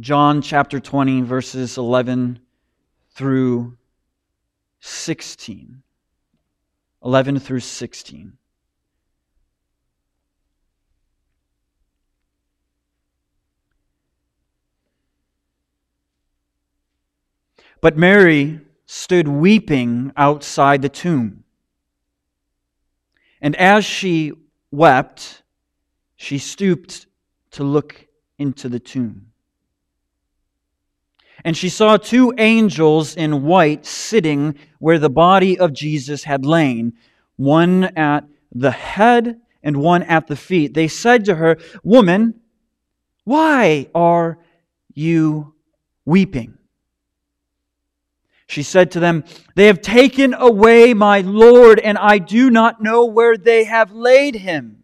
John chapter 20, verses 11 through 16. 11 through 16. But Mary stood weeping outside the tomb. And as she wept, she stooped to look into the tomb. And she saw two angels in white sitting where the body of Jesus had lain, one at the head and one at the feet. They said to her, Woman, why are you weeping? She said to them, They have taken away my Lord, and I do not know where they have laid him.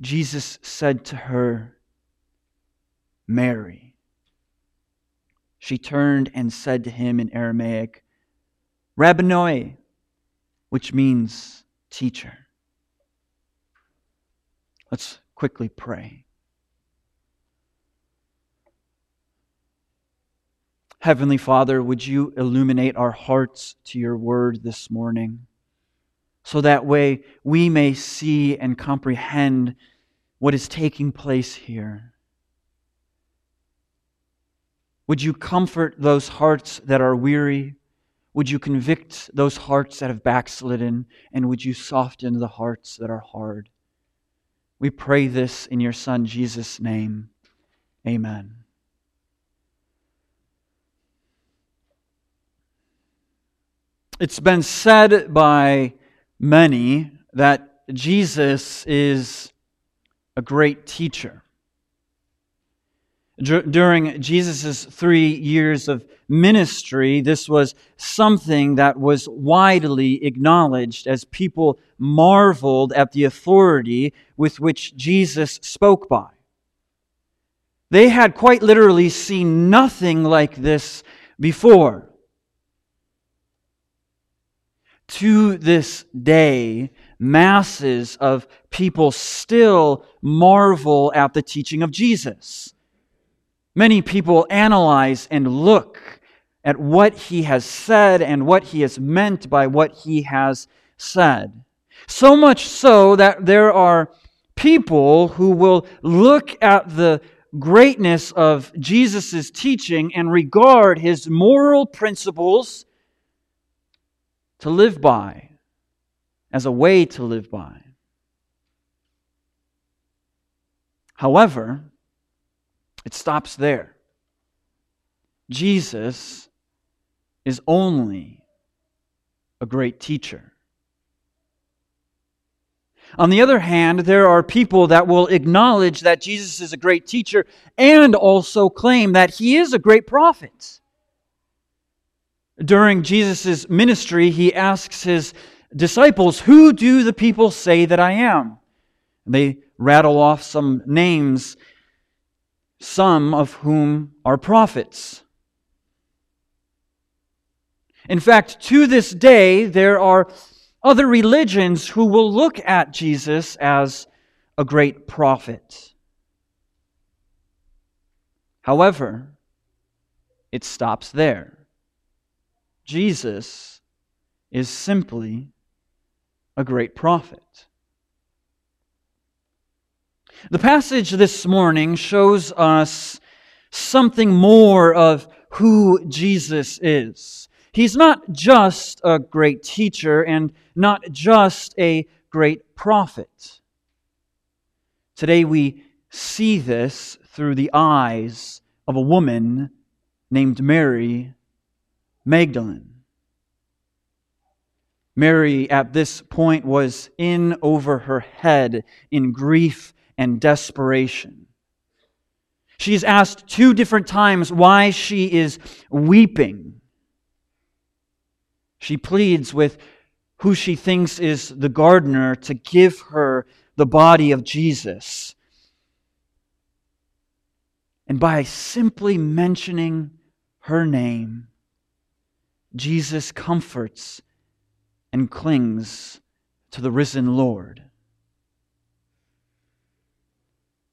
Jesus said to her, Mary. She turned and said to him in Aramaic, Rabboni, which means teacher. Let's quickly pray. Heavenly Father, would you illuminate our hearts to your word this morning? So that way we may see and comprehend what is taking place here. Would you comfort those hearts that are weary? Would you convict those hearts that have backslidden? And would you soften the hearts that are hard? We pray this in your Son, Jesus' name. Amen. It's been said by many that Jesus is a great teacher. During Jesus' three years of ministry, this was something that was widely acknowledged as people marveled at the authority with which Jesus spoke by. They had quite literally seen nothing like this before to this day, masses of people still marvel at the teaching of Jesus. Many people analyze and look at what he has said and what he has meant by what he has said. So much so that there are people who will look at the greatness of Jesus' teaching and regard his moral principles to live by, as a way to live by. However, it stops there. Jesus is only a great teacher. On the other hand, there are people that will acknowledge that Jesus is a great teacher and also claim that he is a great prophet. During Jesus' ministry, he asks his disciples, Who do the people say that I am? And they rattle off some names, some of whom are prophets. In fact, to this day, there are other religions who will look at Jesus as a great prophet. However, it stops there. Jesus is simply a great prophet. The passage this morning shows us something more of who Jesus is. He's not just a great teacher and not just a great prophet. Today we see this through the eyes of a woman named Mary Magdalene. Mary, at this point, was in over her head in grief and desperation. She is asked two different times why she is weeping. She pleads with who she thinks is the gardener to give her the body of Jesus. And by simply mentioning her name, Jesus comforts and clings to the risen Lord.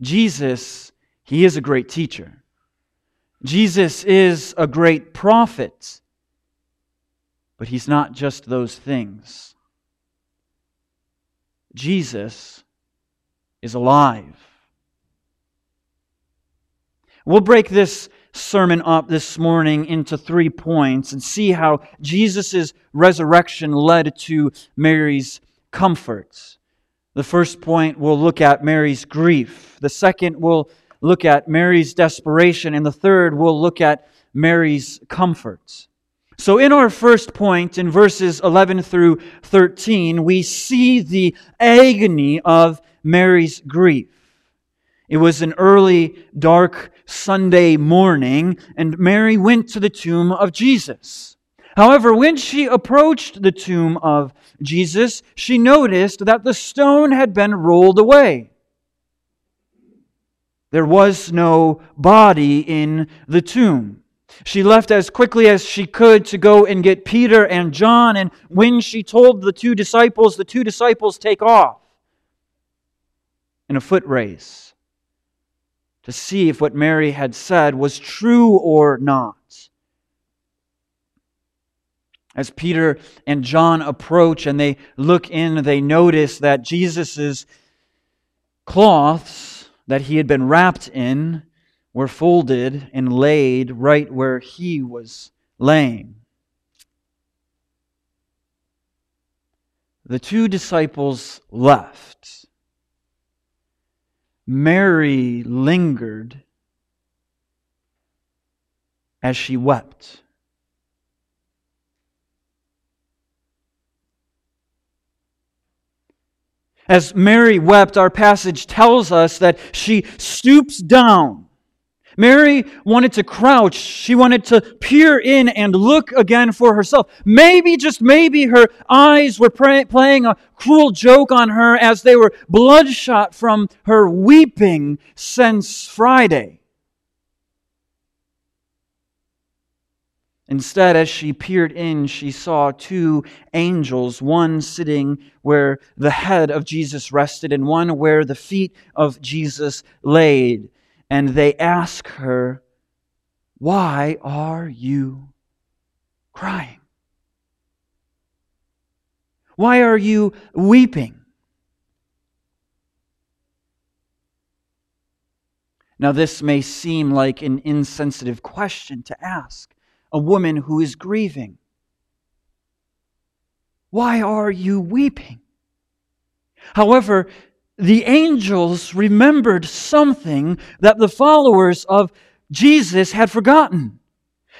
Jesus, he is a great teacher. Jesus is a great prophet. But he's not just those things. Jesus is alive. We'll break this sermon up this morning into three points and see how Jesus' resurrection led to Mary's comfort. The first point we'll look at Mary's grief. The second we'll look at Mary's desperation. And the third we'll look at Mary's comfort. So, in our first point, in verses 11 through 13, we see the agony of Mary's grief. It was an early, dark Sunday morning, and Mary went to the tomb of Jesus. However, when she approached the tomb of Jesus, she noticed that the stone had been rolled away. There was no body in the tomb. She left as quickly as she could to go and get Peter and John, and when she told the two disciples, the two disciples take off in a foot race to see if what Mary had said was true or not. As Peter and John approach and they look in, they notice that Jesus' cloths that he had been wrapped in were folded and laid right where he was laying. The two disciples left. Mary lingered as she wept. As Mary wept, our passage tells us that she stoops down Mary wanted to crouch. She wanted to peer in and look again for herself. Maybe, just maybe, her eyes were pray- playing a cruel joke on her as they were bloodshot from her weeping since Friday. Instead, as she peered in, she saw two angels, one sitting where the head of Jesus rested, and one where the feet of Jesus laid and they ask her, Why are you crying? Why are you weeping? Now, this may seem like an insensitive question to ask a woman who is grieving. Why are you weeping? However, the angels remembered something that the followers of Jesus had forgotten.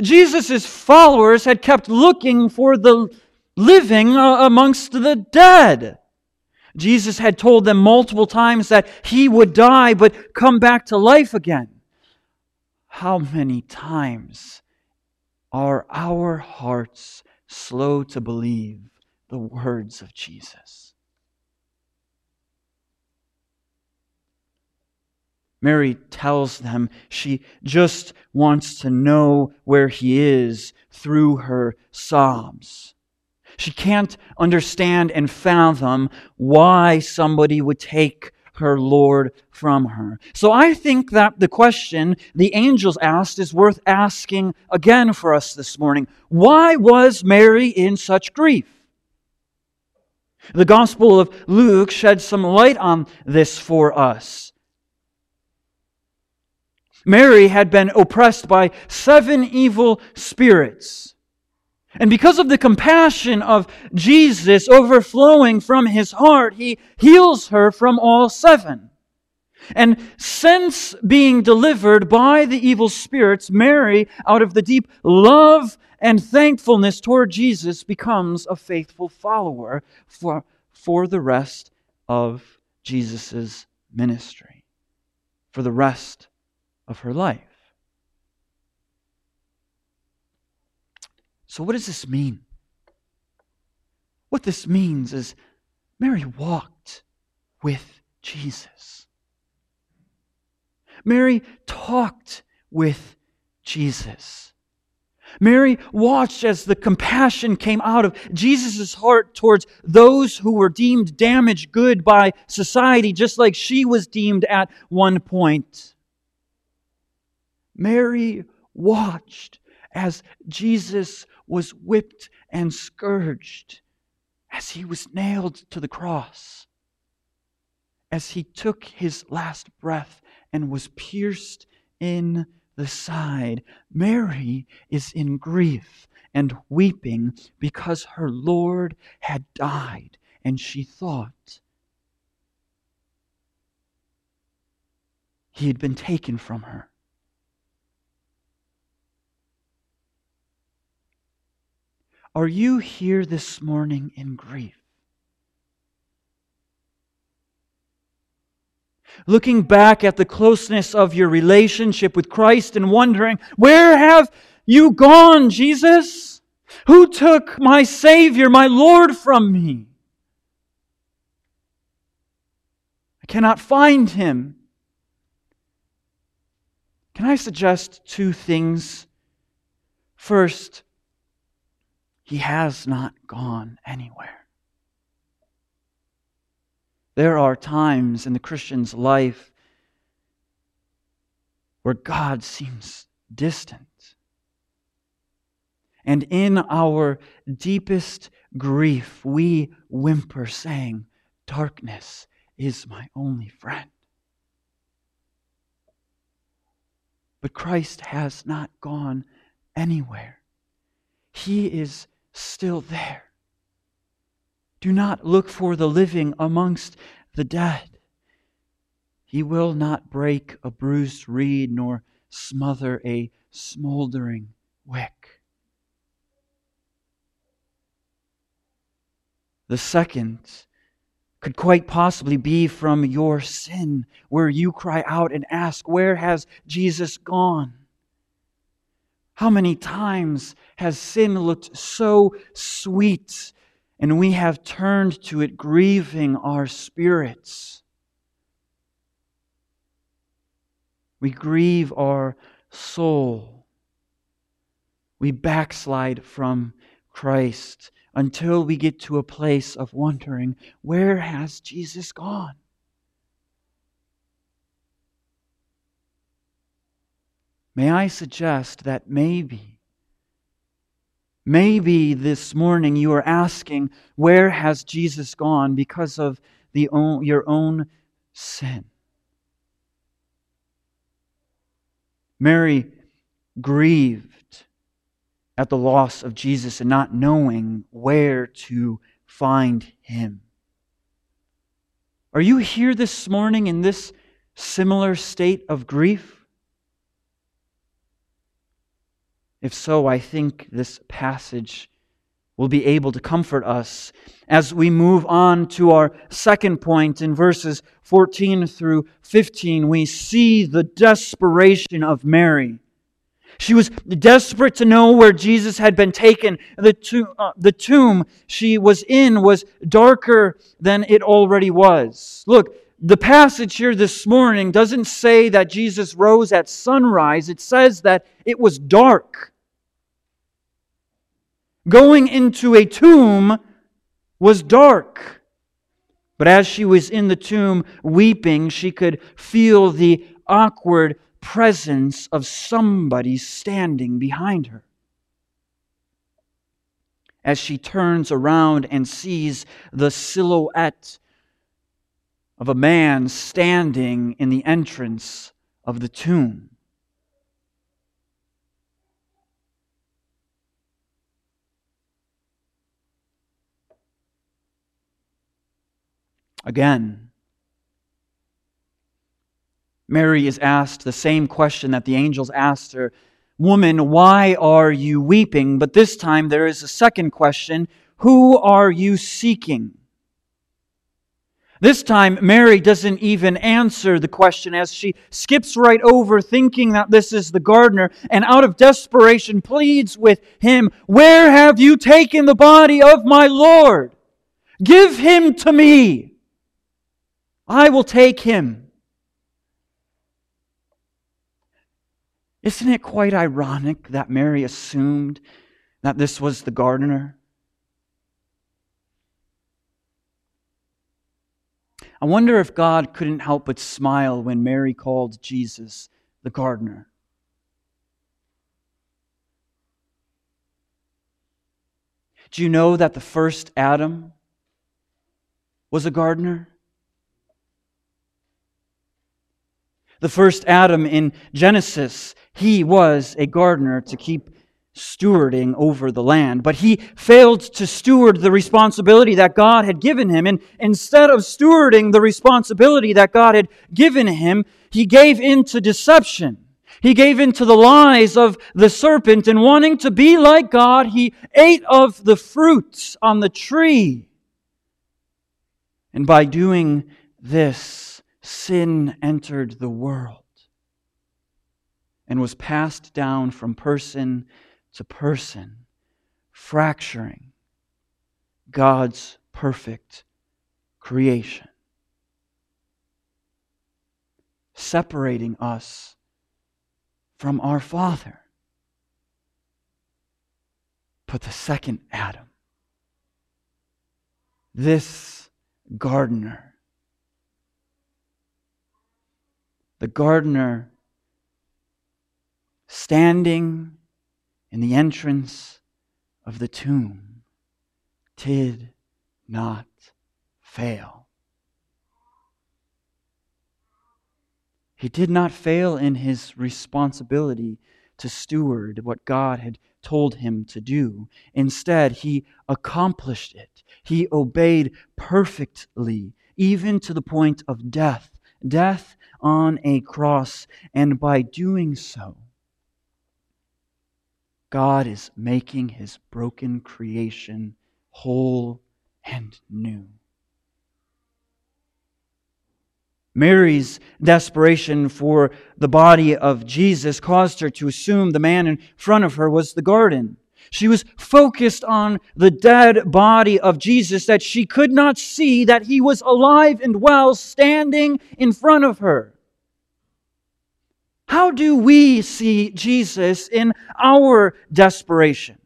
Jesus' followers had kept looking for the living uh, amongst the dead. Jesus had told them multiple times that he would die but come back to life again. How many times are our hearts slow to believe the words of Jesus? Mary tells them she just wants to know where he is through her sobs. She can't understand and fathom why somebody would take her Lord from her. So I think that the question the angels asked is worth asking again for us this morning. Why was Mary in such grief? The Gospel of Luke sheds some light on this for us. Mary had been oppressed by seven evil spirits. And because of the compassion of Jesus overflowing from his heart, he heals her from all seven. And since being delivered by the evil spirits, Mary, out of the deep love and thankfulness toward Jesus, becomes a faithful follower for, for the rest of Jesus' ministry, for the rest of her life. So, what does this mean? What this means is Mary walked with Jesus. Mary talked with Jesus. Mary watched as the compassion came out of Jesus' heart towards those who were deemed damaged good by society, just like she was deemed at one point. Mary watched as Jesus was whipped and scourged, as he was nailed to the cross, as he took his last breath and was pierced in the side. Mary is in grief and weeping because her Lord had died, and she thought he had been taken from her. Are you here this morning in grief? looking back at the closeness of your relationship with Christ and wondering, where have you gone, Jesus? Who took my Savior, my Lord, from me? I cannot find him. Can I suggest two things? First, he has not gone anywhere. There are times in the Christian's life where God seems distant. And in our deepest grief, we whimper, saying, Darkness is my only friend. But Christ has not gone anywhere, He is still there. Do not look for the living amongst the dead. He will not break a bruised reed nor smother a smoldering wick. The second could quite possibly be from your sin, where you cry out and ask, Where has Jesus gone? How many times has sin looked so sweet and we have turned to it, grieving our spirits. We grieve our soul. We backslide from Christ until we get to a place of wondering where has Jesus gone? May I suggest that maybe Maybe this morning you are asking, Where has Jesus gone because of the own, your own sin? Mary grieved at the loss of Jesus and not knowing where to find him. Are you here this morning in this similar state of grief? If so, I think this passage will be able to comfort us as we move on to our second point in verses 14 through 15. We see the desperation of Mary. She was desperate to know where Jesus had been taken. The tomb, uh, the tomb she was in was darker than it already was. Look, the passage here this morning doesn't say that Jesus rose at sunrise, it says that it was dark. Going into a tomb was dark. But as she was in the tomb weeping, she could feel the awkward presence of somebody standing behind her. As she turns around and sees the silhouette of a man standing in the entrance of the tomb. Again, Mary is asked the same question that the angels asked her Woman, why are you weeping? But this time there is a second question Who are you seeking? This time, Mary doesn't even answer the question as she skips right over, thinking that this is the gardener, and out of desperation pleads with him, Where have you taken the body of my Lord? Give him to me. I will take him. Isn't it quite ironic that Mary assumed that this was the gardener? I wonder if God couldn't help but smile when Mary called Jesus the gardener. Do you know that the first Adam was a gardener? The first Adam in Genesis, he was a gardener to keep stewarding over the land. But he failed to steward the responsibility that God had given him. And instead of stewarding the responsibility that God had given him, he gave in to deception. He gave in to the lies of the serpent, and wanting to be like God, he ate of the fruits on the tree. And by doing this, sin entered the world and was passed down from person to person, fracturing God's perfect creation, separating us from our Father. But the second Adam, this gardener, the gardener standing in the entrance of the tomb did not fail. He did not fail in his responsibility to steward what God had told him to do. Instead, he accomplished it. He obeyed perfectly, even to the point of death death on a cross. And by doing so, God is making his broken creation whole and new. Mary's desperation for the body of Jesus caused her to assume the man in front of her was the garden. She was focused on the dead body of Jesus that she could not see that he was alive and well standing in front of her. How do we see Jesus in our desperation?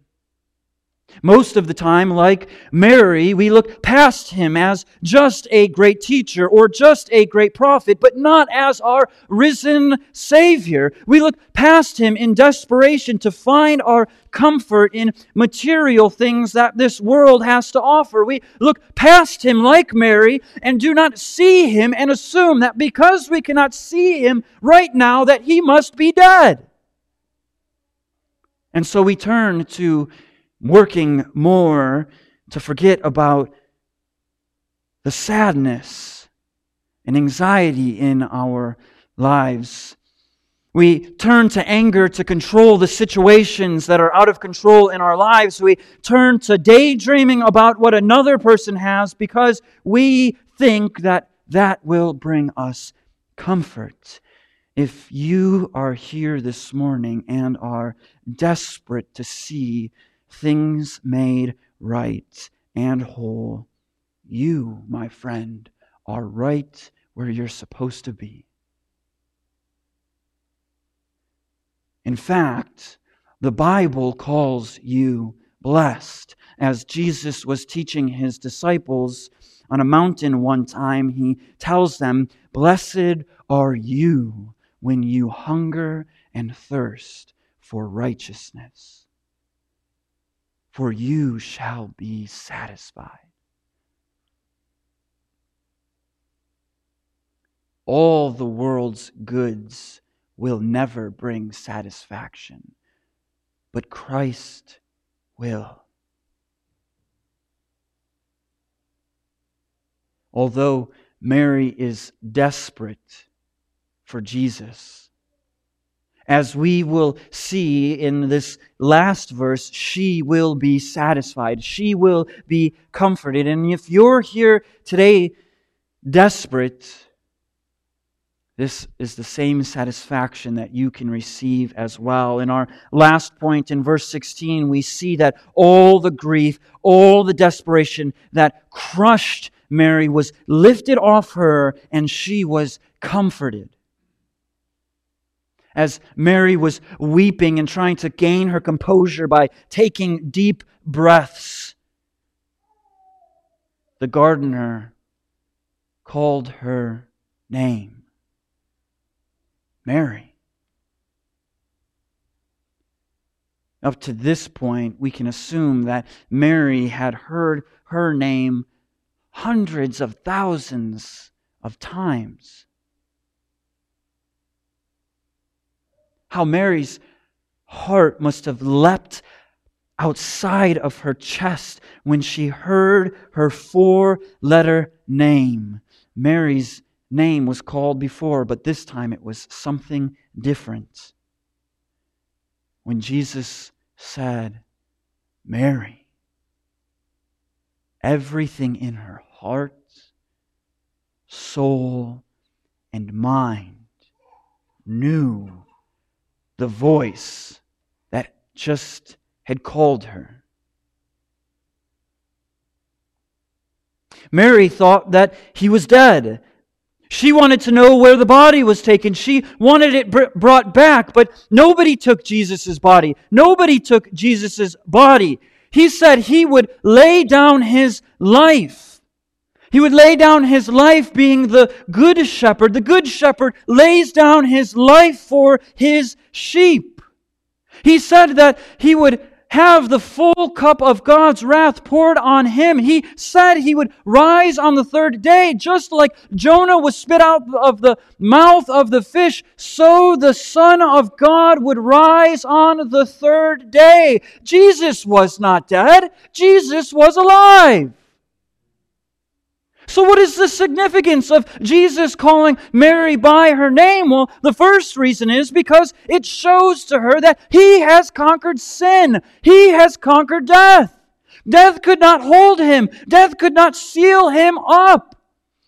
Most of the time, like Mary, we look past him as just a great teacher or just a great prophet, but not as our risen Savior. We look past him in desperation to find our comfort in material things that this world has to offer. We look past him like Mary and do not see him and assume that because we cannot see him right now, that he must be dead. And so we turn to working more to forget about the sadness and anxiety in our lives. We turn to anger to control the situations that are out of control in our lives. We turn to daydreaming about what another person has because we think that that will bring us comfort. If you are here this morning and are desperate to see things made right and whole, you, my friend, are right where you're supposed to be. In fact, the Bible calls you blessed. As Jesus was teaching his disciples on a mountain one time, he tells them, Blessed are you when you hunger and thirst for righteousness for you shall be satisfied. All the world's goods will never bring satisfaction, but Christ will. Although Mary is desperate for Jesus, as we will see in this last verse, she will be satisfied. She will be comforted. And if you're here today desperate, this is the same satisfaction that you can receive as well. In our last point in verse 16, we see that all the grief, all the desperation that crushed Mary was lifted off her and she was comforted. As Mary was weeping and trying to gain her composure by taking deep breaths, the gardener called her name Mary. Up to this point, we can assume that Mary had heard her name hundreds of thousands of times. How Mary's heart must have leapt outside of her chest when she heard her four letter name. Mary's name was called before, but this time it was something different. When Jesus said, Mary, everything in her heart, soul, and mind knew the voice that just had called her. Mary thought that he was dead. She wanted to know where the body was taken. She wanted it br- brought back, but nobody took Jesus' body. Nobody took Jesus' body. He said he would lay down his life. He would lay down his life being the good shepherd. The good shepherd lays down his life for his sheep. He said that he would have the full cup of God's wrath poured on him. He said he would rise on the third day, just like Jonah was spit out of the mouth of the fish, so the Son of God would rise on the third day. Jesus was not dead, Jesus was alive. So, what is the significance of Jesus calling Mary by her name? Well, the first reason is because it shows to her that he has conquered sin, he has conquered death. Death could not hold him, death could not seal him up.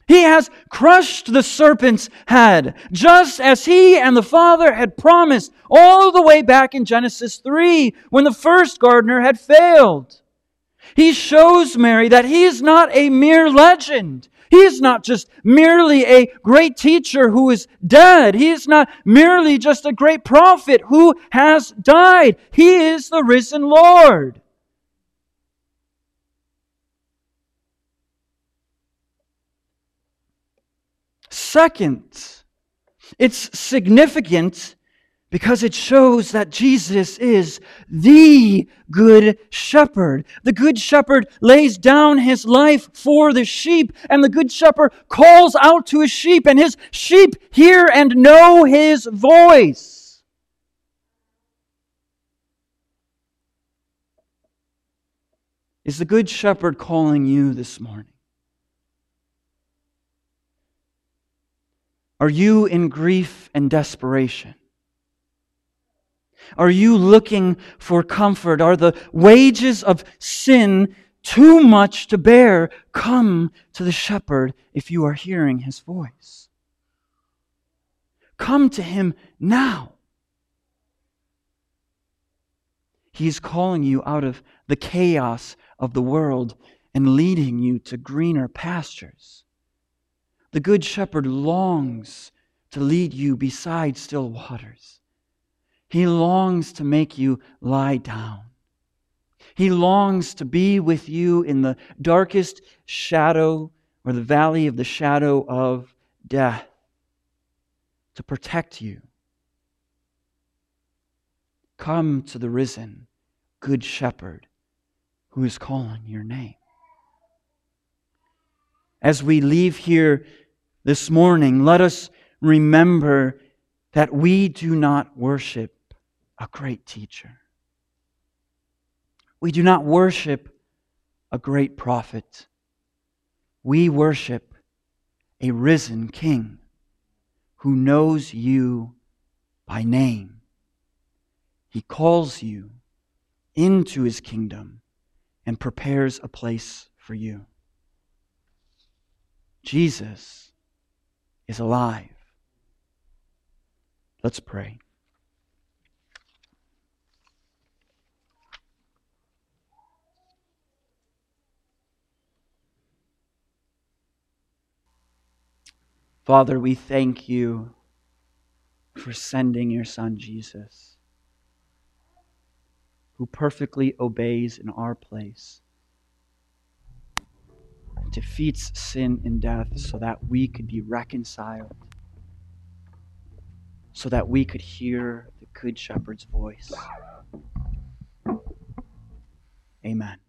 He has crushed the serpent's head, just as he and the Father had promised all the way back in Genesis 3 when the first gardener had failed. He shows Mary that he is not a mere legend. He is not just merely a great teacher who is dead. He is not merely just a great prophet who has died. He is the risen Lord. Second, it's significant because it shows that Jesus is the good shepherd. The good shepherd lays down his life for the sheep, and the good shepherd calls out to his sheep, and his sheep hear and know his voice. Is the good shepherd calling you this morning? Are you in grief and desperation? Are you looking for comfort? Are the wages of sin too much to bear? Come to the shepherd if you are hearing his voice. Come to him now. He's calling you out of the chaos of the world and leading you to greener pastures. The Good Shepherd longs to lead you beside still waters. He longs to make you lie down. He longs to be with you in the darkest shadow or the valley of the shadow of death, to protect you. Come to the risen, good shepherd who is calling your name. As we leave here this morning, let us remember that we do not worship a great teacher. We do not worship a great prophet. We worship a risen king who knows you by name. He calls you into his kingdom and prepares a place for you. Jesus is alive. Let's pray. Father, we thank you for sending your Son Jesus, who perfectly obeys in our place, defeats sin and death so that we could be reconciled, so that we could hear the Good Shepherd's voice. Amen.